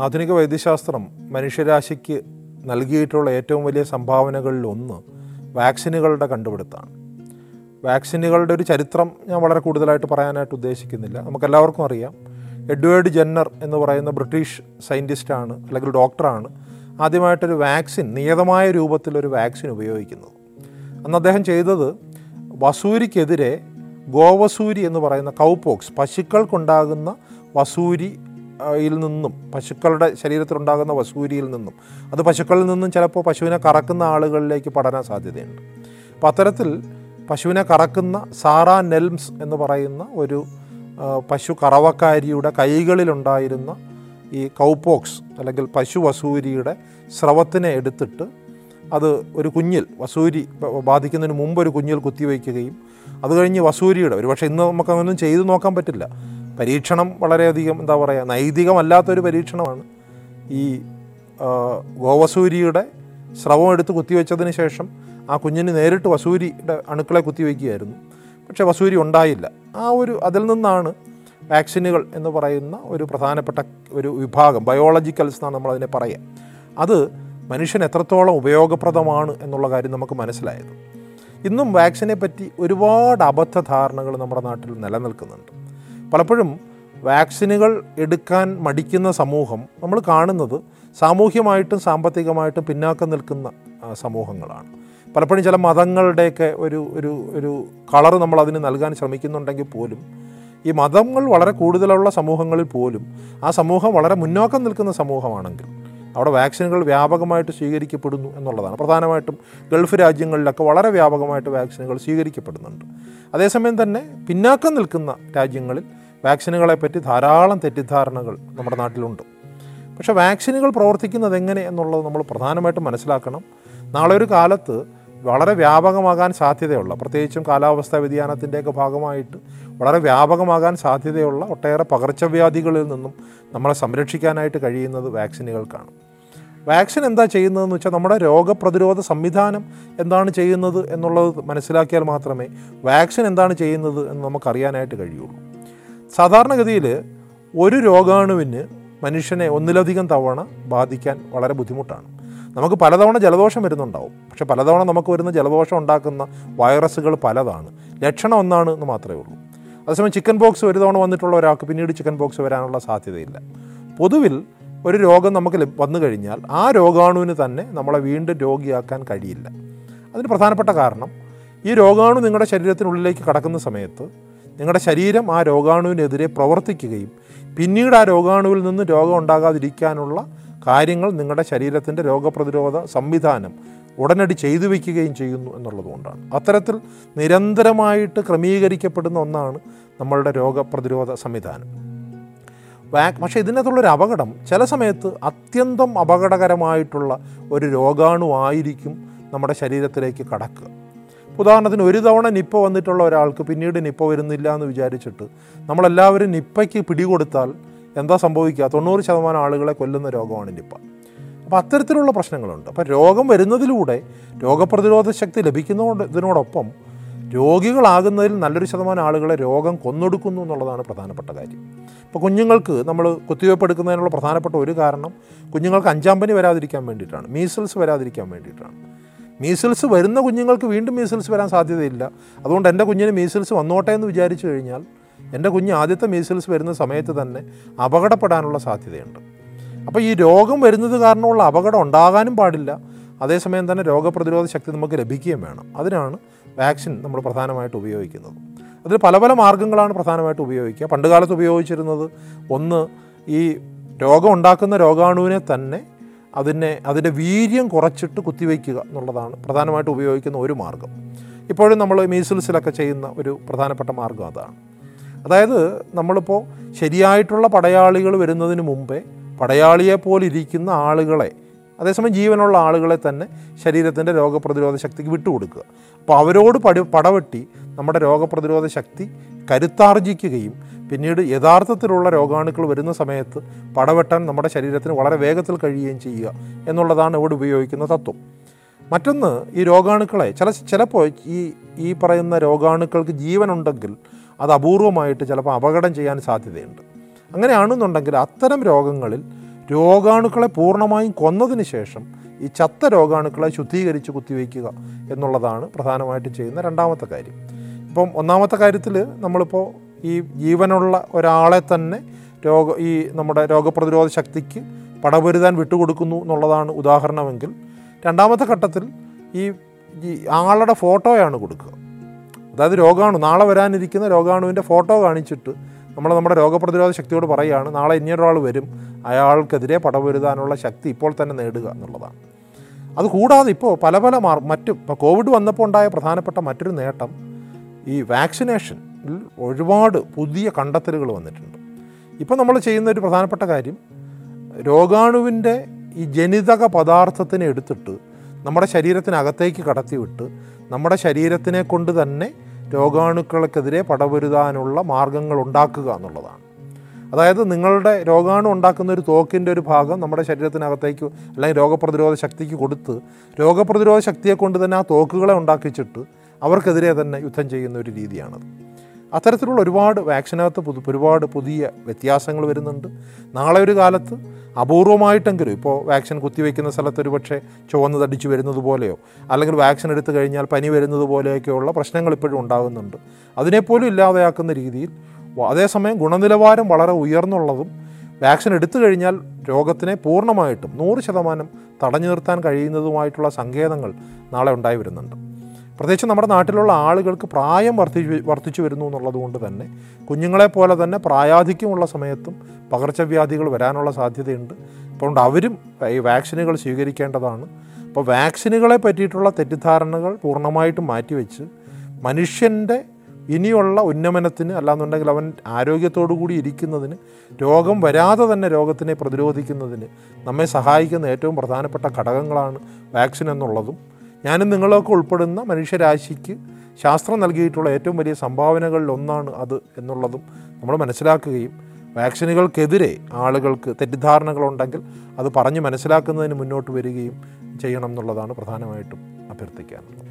ആധുനിക വൈദ്യശാസ്ത്രം മനുഷ്യരാശിക്ക് നൽകിയിട്ടുള്ള ഏറ്റവും വലിയ സംഭാവനകളിൽ ഒന്ന് വാക്സിനുകളുടെ കണ്ടുപിടുത്താണ് വാക്സിനുകളുടെ ഒരു ചരിത്രം ഞാൻ വളരെ കൂടുതലായിട്ട് പറയാനായിട്ട് ഉദ്ദേശിക്കുന്നില്ല. നമുക്കെല്ലാവർക്കും അറിയാം എഡ്വേർഡ് ജെന്നർ എന്ന് പറയുന്ന ബ്രിട്ടീഷ് സയന്റിസ്റ്റാണ് അല്ലെങ്കിൽ ഡോക്ടറാണ് ആദ്യമായിട്ടൊരു വാക്സിൻ നിയതമായ രൂപത്തിലൊരു വാക്സിൻ ഉപയോഗിക്കുന്നത്. അന്ന് അദ്ദേഹം ചെയ്തത് വസൂരിക്കെതിരെ ഗോവസൂരി എന്ന് പറയുന്ന കൗപോക്സ് പശുക്കൾക്കുണ്ടാകുന്ന വസൂരി യിൽ നിന്നും പശുക്കളുടെ ശരീരത്തിലുണ്ടാകുന്ന വസൂരിയിൽ നിന്നും. അത് പശുക്കളിൽ നിന്നും ചിലപ്പോൾ പശുവിനെ കറക്കുന്ന ആളുകളിലേക്ക് പടരാൻ സാധ്യതയുണ്ട്. അപ്പോൾ അത്തരത്തിൽ പശുവിനെ കറക്കുന്ന സാറാ നെൽംസ് എന്ന് പറയുന്ന ഒരു പശു കറവക്കാരിയുടെ കൈകളിലുണ്ടായിരുന്ന ഈ കൗപോക്സ് അല്ലെങ്കിൽ പശു വസൂരിയുടെ സ്രവത്തിനെ എടുത്തിട്ട് അത് ഒരു കുഞ്ഞിൽ വസൂരി ബാധിക്കുന്നതിന് മുമ്പ് ഒരു കുഞ്ഞിൽ കുത്തിവയ്ക്കുകയും അത് കഴിഞ്ഞ് വസൂരിയുടെ ഒരു പക്ഷേ ഇന്ന് നമുക്ക് അങ്ങനൊന്നും ചെയ്തു നോക്കാൻ പറ്റില്ല. പരീക്ഷണം വളരെയധികം എന്താ പറയുക നൈതികമല്ലാത്തൊരു പരീക്ഷണമാണ്. ഈ ഗോവസൂരിയുടെ സ്രവം എടുത്ത് കുത്തിവെച്ചതിന് ശേഷം ആ കുഞ്ഞിന് നേരിട്ട് വസൂരിയുടെ അണുക്കളെ കുത്തിവെക്കുകയായിരുന്നു പക്ഷേ വസൂരി ഉണ്ടായില്ല. ആ ഒരു അതിൽ നിന്നാണ് വാക്സിനുകൾ എന്ന് പറയുന്ന ഒരു പ്രധാനപ്പെട്ട ഒരു വിഭാഗം ബയോളജിക്കൽസ് എന്നാണ് നമ്മളതിനെ പറയുക. അത് മനുഷ്യന് എത്രത്തോളം ഉപയോഗപ്രദമാണ് എന്നുള്ള കാര്യം നമുക്ക് മനസ്സിലായത്. ഇന്നും വാക്സിനെ പറ്റി ഒരുപാട് അബദ്ധ ധാരണകൾ നമ്മുടെ നാട്ടിൽ നിലനിൽക്കുന്നുണ്ട്. പലപ്പോഴും വാക്സിനുകൾ എടുക്കാൻ മടിക്കുന്ന സമൂഹം നമ്മൾ കാണുന്നത് സാമൂഹ്യമായിട്ടും സാമ്പത്തികമായിട്ടും പിന്നാക്കം നിൽക്കുന്ന സമൂഹങ്ങളാണ്. പലപ്പോഴും ചില മതങ്ങളുടെയൊക്കെ ഒരു ഒരു ഒരു കളർ നമ്മൾ അതിന് നൽകാൻ ശ്രമിക്കുന്നുണ്ടെങ്കിൽ പോലും ഈ മതങ്ങൾ വളരെ കൂടുതലുള്ള സമൂഹങ്ങളിൽ പോലും ആ സമൂഹം വളരെ മുന്നോക്കം നിൽക്കുന്ന സമൂഹമാണെങ്കിൽ അവിടെ വാക്സിനുകൾ വ്യാപകമായിട്ട് സ്വീകരിക്കപ്പെടുന്നു എന്നുള്ളതാണ്. പ്രധാനമായിട്ടും ഗൾഫ് രാജ്യങ്ങളിലൊക്കെ വളരെ വ്യാപകമായിട്ട് വാക്സിനുകൾ സ്വീകരിക്കപ്പെടുന്നുണ്ട്. അതേസമയം തന്നെ പിന്നാക്കം നിൽക്കുന്ന രാജ്യങ്ങളിൽ വാക്സിനുകളെ പറ്റി ധാരാളം തെറ്റിദ്ധാരണകൾ നമ്മുടെ നാട്ടിലുണ്ട്. പക്ഷേ വാക്സിനുകൾ പ്രവർത്തിക്കുന്നത് എങ്ങനെ എന്നുള്ളത് നമ്മൾ പ്രധാനമായിട്ടും മനസ്സിലാക്കണം. നാളെ ഒരു കാലത്ത് വളരെ വ്യാപകമാകാൻ സാധ്യതയുള്ള പ്രത്യേകിച്ചും കാലാവസ്ഥാ വ്യതിയാനത്തിന്റെയൊക്കെ ഭാഗമായിട്ട് വളരെ വ്യാപകമാകാൻ സാധ്യതയുള്ള ഒട്ടേറെ പകർച്ചവ്യാധികളിൽ നിന്നും നമ്മളെ സംരക്ഷിക്കാനായിട്ട് കഴിയുന്നത് വാക്സിനുകൾക്കാണ്. വാക്സിൻ എന്താ ചെയ്യുന്നതെന്ന് വെച്ചാൽ നമ്മുടെ രോഗപ്രതിരോധ സംവിധാനം എന്താണ് ചെയ്യുന്നത് എന്നുള്ളത് മനസ്സിലാക്കിയാൽ മാത്രമേ വാക്സിൻ എന്താണ് ചെയ്യുന്നത് എന്ന് നമുക്കറിയാനായിട്ട് കഴിയുള്ളൂ. സാധാരണഗതിയിൽ ഒരു രോഗാണുവിന് മനുഷ്യനെ ഒന്നിലധികം തവണ ബാധിക്കാൻ വളരെ ബുദ്ധിമുട്ടാണ്. നമുക്ക് പലതവണ ജലദോഷം വരുന്നുണ്ടാവും. പക്ഷെ പലതവണ നമുക്ക് വരുന്ന ജലദോഷം ഉണ്ടാക്കുന്ന വൈറസുകൾ പലതാണ്. ലക്ഷണം ഒന്നാണ് എന്ന് മാത്രമേ ഉള്ളൂ. അതേസമയം ചിക്കൻ ബോക്സ് ഒരു തവണ വന്നിട്ടുള്ള ഒരാൾക്ക് പിന്നീട് ചിക്കൻ ബോക്സ് വരാനുള്ള സാധ്യതയില്ല. പൊതുവിൽ ഒരു രോഗം നമുക്ക് വന്നു കഴിഞ്ഞാൽ ആ രോഗാണുവിന് തന്നെ നമ്മളെ വീണ്ടും രോഗിയാക്കാൻ കഴിയില്ല. അതിന് പ്രധാനപ്പെട്ട കാരണം ഈ രോഗാണു നിങ്ങളുടെ ശരീരത്തിനുള്ളിലേക്ക് കടക്കുന്ന സമയത്ത് നിങ്ങളുടെ ശരീരം ആ രോഗാണുവിനെതിരെ പ്രവർത്തിക്കുകയും പിന്നീട് ആ രോഗാണുവിൽ നിന്ന് രോഗം ഉണ്ടാകാതിരിക്കാനുള്ള കാര്യങ്ങൾ നിങ്ങളുടെ ശരീരത്തിന്റെ രോഗപ്രതിരോധ സംവിധാനം ഉടനടി ചെയ്തു വയ്ക്കുകയും ചെയ്യുന്നു എന്നുള്ളതുകൊണ്ടാണ് അത്തരത്തിൽ നിരന്തരമായിട്ട് ക്രമീകരിക്കപ്പെടുന്ന ഒന്നാണ് നമ്മളുടെ രോഗപ്രതിരോധ സംവിധാനം. വാക് പക്ഷേ ഇതിനകത്തുള്ളൊരു അപകടം. ചില സമയത്ത് അത്യന്തം അപകടകരമായിട്ടുള്ള ഒരു രോഗാണുവായിരിക്കും നമ്മുടെ ശരീരത്തിലേക്ക് കടക്കുക. ഉദാഹരണത്തിന് ഒരു തവണ നിപ്പ വന്നിട്ടുള്ള ഒരാൾക്ക് പിന്നീട് നിപ്പ വരുന്നില്ല എന്ന് വിചാരിച്ചിട്ട് നമ്മളെല്ലാവരും നിപ്പയ്ക്ക് പിടികൊടുത്താൽ എന്താ സംഭവിക്കുക? തൊണ്ണൂറ് ശതമാനം ആളുകളെ കൊല്ലുന്ന രോഗമാണ് നിപ്പ. അപ്പോൾ അത്തരത്തിലുള്ള പ്രശ്നങ്ങളുണ്ട്. അപ്പോൾ രോഗം വരുന്നതിലൂടെ രോഗപ്രതിരോധ ശക്തി ലഭിക്കുന്നതുകൊണ്ട് ഇതിനോടൊപ്പം രോഗികളാകുന്നതിൽ നല്ലൊരു ശതമാനം ആളുകളെ രോഗം കൊന്നൊടുക്കുന്നു എന്നുള്ളതാണ് പ്രധാനപ്പെട്ട കാര്യം. ഇപ്പോൾ കുഞ്ഞുങ്ങൾക്ക് നമ്മൾ കുത്തിവയ്പ്പ് എടുക്കുന്നതിനുള്ള പ്രധാനപ്പെട്ട ഒരു കാരണം കുഞ്ഞുങ്ങൾക്ക് അഞ്ചാം പനി വരാതിരിക്കാൻ വേണ്ടിയിട്ടാണ്. മീസിൽസ് വരാതിരിക്കാൻ വേണ്ടിയിട്ടാണ്. മീസിൽസ് വരുന്ന കുഞ്ഞുങ്ങൾക്ക് വീണ്ടും മീസിൽസ് വരാൻ സാധ്യതയില്ല. അതുകൊണ്ട് എന്റെ കുഞ്ഞിന് മീസിൽസ് വന്നോട്ടെ എന്ന് വിചാരിച്ചു കഴിഞ്ഞാൽ എന്റെ കുഞ്ഞ് ആദ്യത്തെ മീസിൽസ് വരുന്ന സമയത്ത് തന്നെ അപകടപ്പെടാനുള്ള സാധ്യതയുണ്ട്. അപ്പോൾ ഈ രോഗം വരുന്നത് കാരണമുള്ള അപകടം ഉണ്ടാകാനും പാടില്ല. അതേസമയം തന്നെ രോഗപ്രതിരോധ ശക്തി നമുക്ക് ലഭിക്കുകയും വേണം. അതിനാണ് വാക്സിൻ നമ്മൾ പ്രധാനമായിട്ട് ഉപയോഗിക്കുന്നത്. അതിൽ പല പല മാർഗങ്ങളാണ് പ്രധാനമായിട്ട് ഉപയോഗിക്കുക. പണ്ട് കാലത്ത് ഉപയോഗിച്ചിരുന്നത് ഒന്ന് ഈ രോഗം ഉണ്ടാക്കുന്ന രോഗാണുവിനെ തന്നെ അതിനെ അതിന്റെ വീര്യം കുറച്ചിട്ട് കുത്തിവെക്കുക എന്നുള്ളതാണ് പ്രധാനമായിട്ട് ഉപയോഗിക്കുന്ന ഒരു മാർഗം. ഇപ്പോഴും നമ്മൾ മീസിൽസിലൊക്കെ ചെയ്യുന്ന ഒരു പ്രധാനപ്പെട്ട മാർഗം അതാണ്. അതായത് നമ്മളിപ്പോൾ ശരിയായിട്ടുള്ള പടയാളികൾ വരുന്നതിന് മുമ്പേ പടയാളിയെ പോലെ ഇരിക്കുന്ന ആളുകളെ അതേസമയം ജീവനുള്ള ആളുകളെ തന്നെ ശരീരത്തിന്റെ രോഗപ്രതിരോധ ശക്തിക്ക് വിട്ടുകൊടുക്കുക. അപ്പോൾ അവരോട് പടി പടവെട്ടി നമ്മുടെ രോഗപ്രതിരോധ ശക്തി കരുത്താർജിക്കുകയും പിന്നീട് യഥാർത്ഥത്തിലുള്ള രോഗാണുക്കൾ വരുന്ന സമയത്ത് പടവെട്ടാൻ നമ്മുടെ ശരീരത്തിന് വളരെ വേഗത്തിൽ കഴിയുകയും ചെയ്യുക എന്നുള്ളതാണ് ഇവിടെ ഉപയോഗിക്കുന്ന തത്വം. മറ്റൊന്ന് ഈ രോഗാണുക്കളെ ചില ചിലപ്പോൾ ഈ ഈ പറയുന്ന രോഗാണുക്കൾക്ക് ജീവനുണ്ടെങ്കിൽ അത് അപൂർവമായിട്ട് ചിലപ്പോൾ അപകടം ചെയ്യാൻ സാധ്യതയുണ്ട്. അങ്ങനെയാണെന്നുണ്ടെങ്കിൽ അത്തരം രോഗങ്ങളിൽ രോഗാണുക്കളെ പൂർണമായും കൊന്നതിന് ശേഷം ഈ ചത്ത രോഗാണുക്കളെ ശുദ്ധീകരിച്ച് കുത്തിവയ്ക്കുക എന്നുള്ളതാണ് പ്രധാനമായിട്ടും ചെയ്യുന്ന രണ്ടാമത്തെ കാര്യം. ഇപ്പം ഒന്നാമത്തെ കാര്യത്തിൽ നമ്മളിപ്പോൾ ഈ ജീവനുള്ള ഒരാളെ തന്നെ രോഗ ഈ നമ്മുടെ രോഗപ്രതിരോധ ശക്തിക്ക് പടപൊരുതാൻ വിട്ടുകൊടുക്കുന്നു എന്നുള്ളതാണ് ഉദാഹരണമെങ്കിൽ രണ്ടാമത്തെ ഘട്ടത്തിൽ ഈ ആളുടെ ഫോട്ടോയാണ് കൊടുക്കുക. അതായത് രോഗാണു നാളെ വരാനിരിക്കുന്ന രോഗാണുവിന്റെ ഫോട്ടോ കാണിച്ചിട്ട് നമ്മൾ നമ്മുടെ രോഗപ്രതിരോധ ശക്തിയോട് പറയുകയാണ് നാളെ ഇനിയൊരാൾ വരും അയാൾക്കെതിരെ പടപൊരുതാനുള്ള ശക്തി ഇപ്പോൾ തന്നെ നേടുക എന്നുള്ളതാണ്. അതുകൂടാതെ ഇപ്പോൾ പല പല മാർ മറ്റു ഇപ്പോൾ കോവിഡ് വന്നപ്പോൾ ഉണ്ടായ പ്രധാനപ്പെട്ട മറ്റൊരു നേട്ടം ഈ വാക്സിനേഷനിൽ ഒരുപാട് പുതിയ കണ്ടെത്തലുകൾ വന്നിട്ടുണ്ട്. ഇപ്പോൾ നമ്മൾ ചെയ്യുന്ന ഒരു പ്രധാനപ്പെട്ട കാര്യം രോഗാണുവിന്റെ ഈ ജനിതക പദാർത്ഥത്തിനെ എടുത്തിട്ട് നമ്മുടെ ശരീരത്തിനകത്തേക്ക് കടത്തിവിട്ട് നമ്മുടെ ശരീരത്തിനെ കൊണ്ട് തന്നെ രോഗാണുക്കൾക്കെതിരെ പടപൊരുതാനുള്ള മാർഗങ്ങൾ ഉണ്ടാക്കുക എന്നുള്ളതാണ്. അതായത് നിങ്ങളുടെ രോഗാണു ഉണ്ടാക്കുന്ന ഒരു തോക്കിന്റെ ഒരു ഭാഗം നമ്മുടെ ശരീരത്തിനകത്തേക്ക് അല്ലെങ്കിൽ രോഗപ്രതിരോധ ശക്തിക്ക് കൊടുത്ത് രോഗപ്രതിരോധ ശക്തിയെ കൊണ്ട് തന്നെ ആ തോക്കുകളെ ഉണ്ടാക്കിച്ചിട്ട് അവർക്കെതിരെ തന്നെ യുദ്ധം ചെയ്യുന്ന ഒരു രീതിയാണത്. അത്തരത്തിലുള്ള ഒരുപാട് വാക്സിനകത്ത് പുതു ഒരുപാട് പുതിയ വ്യത്യാസങ്ങൾ വരുന്നുണ്ട്. നാളെ ഒരു കാലത്ത് അപൂർവമായിട്ടെങ്കിലും ഇപ്പോൾ വാക്സിൻ കുത്തിവെക്കുന്ന സ്ഥലത്ത് ഒരു പക്ഷേ ചുവന്നതടിച്ച് വരുന്നത് പോലെയോ അല്ലെങ്കിൽ വാക്സിൻ എടുത്തു കഴിഞ്ഞാൽ പനി വരുന്നത് പോലെയൊക്കെയുള്ള പ്രശ്നങ്ങൾ ഇപ്പോഴും ഉണ്ടാകുന്നുണ്ട്. അതിനെപ്പോലും ഇല്ലാതെയാക്കുന്ന രീതിയിൽ അതേസമയം ഗുണനിലവാരം വളരെ ഉയർന്നുള്ളതും വാക്സിൻ എടുത്തു കഴിഞ്ഞാൽ രോഗത്തിനെ പൂർണമായിട്ടും നൂറ് ശതമാനം തടഞ്ഞു നിർത്താൻ കഴിയുന്നതുമായിട്ടുള്ള സങ്കേതങ്ങൾ നാളെ ഉണ്ടായി വരുന്നുണ്ട്. പ്രത്യേകിച്ച് നമ്മുടെ നാട്ടിലുള്ള ആളുകൾക്ക് പ്രായം വർദ്ധിച്ചു വർദ്ധിച്ചു വരുന്നു എന്നുള്ളത് കൊണ്ട് തന്നെ കുഞ്ഞുങ്ങളെപ്പോലെ തന്നെ പ്രായാധിക്യമുള്ള സമയത്തും പകർച്ചവ്യാധികൾ വരാനുള്ള സാധ്യതയുണ്ട്. അതുകൊണ്ട് അവരും ഈ വാക്സിനുകൾ സ്വീകരിക്കേണ്ടതാണ്. അപ്പോൾ വാക്സിനുകളെ പറ്റിയിട്ടുള്ള തെറ്റിദ്ധാരണകൾ പൂർണമായിട്ടും മാറ്റിവെച്ച് മനുഷ്യന്റെ ഇനിയുള്ള ഉന്നമനത്തിന് അല്ലാന്നുണ്ടെങ്കിൽ അവൻ ആരോഗ്യത്തോടു കൂടി ഇരിക്കുന്നതിന് രോഗം വരാതെ തന്നെ രോഗത്തിനെ പ്രതിരോധിക്കുന്നതിന് നമ്മെ സഹായിക്കുന്ന ഏറ്റവും പ്രധാനപ്പെട്ട ഘടകങ്ങളാണ് വാക്സിൻ എന്നുള്ളതും. ഞാനും നിങ്ങളൊക്കെ ഉൾപ്പെടുന്ന മനുഷ്യരാശിക്ക് ശാസ്ത്രം നൽകിയിട്ടുള്ള ഏറ്റവും വലിയ സംഭാവനകളിൽ ഒന്നാണ് അത് എന്നുള്ളതും നമ്മൾ മനസ്സിലാക്കുകയും വാക്സിനുകൾക്കെതിരെ ആളുകൾക്ക് തെറ്റിദ്ധാരണകളുണ്ടെങ്കിൽ അത് പറഞ്ഞ് മനസ്സിലാക്കുന്നതിന് മുന്നോട്ട് വരികയും ചെയ്യണം എന്നുള്ളതാണ് പ്രധാനമായിട്ടും അഭ്യർത്ഥിക്കാനുള്ളത്.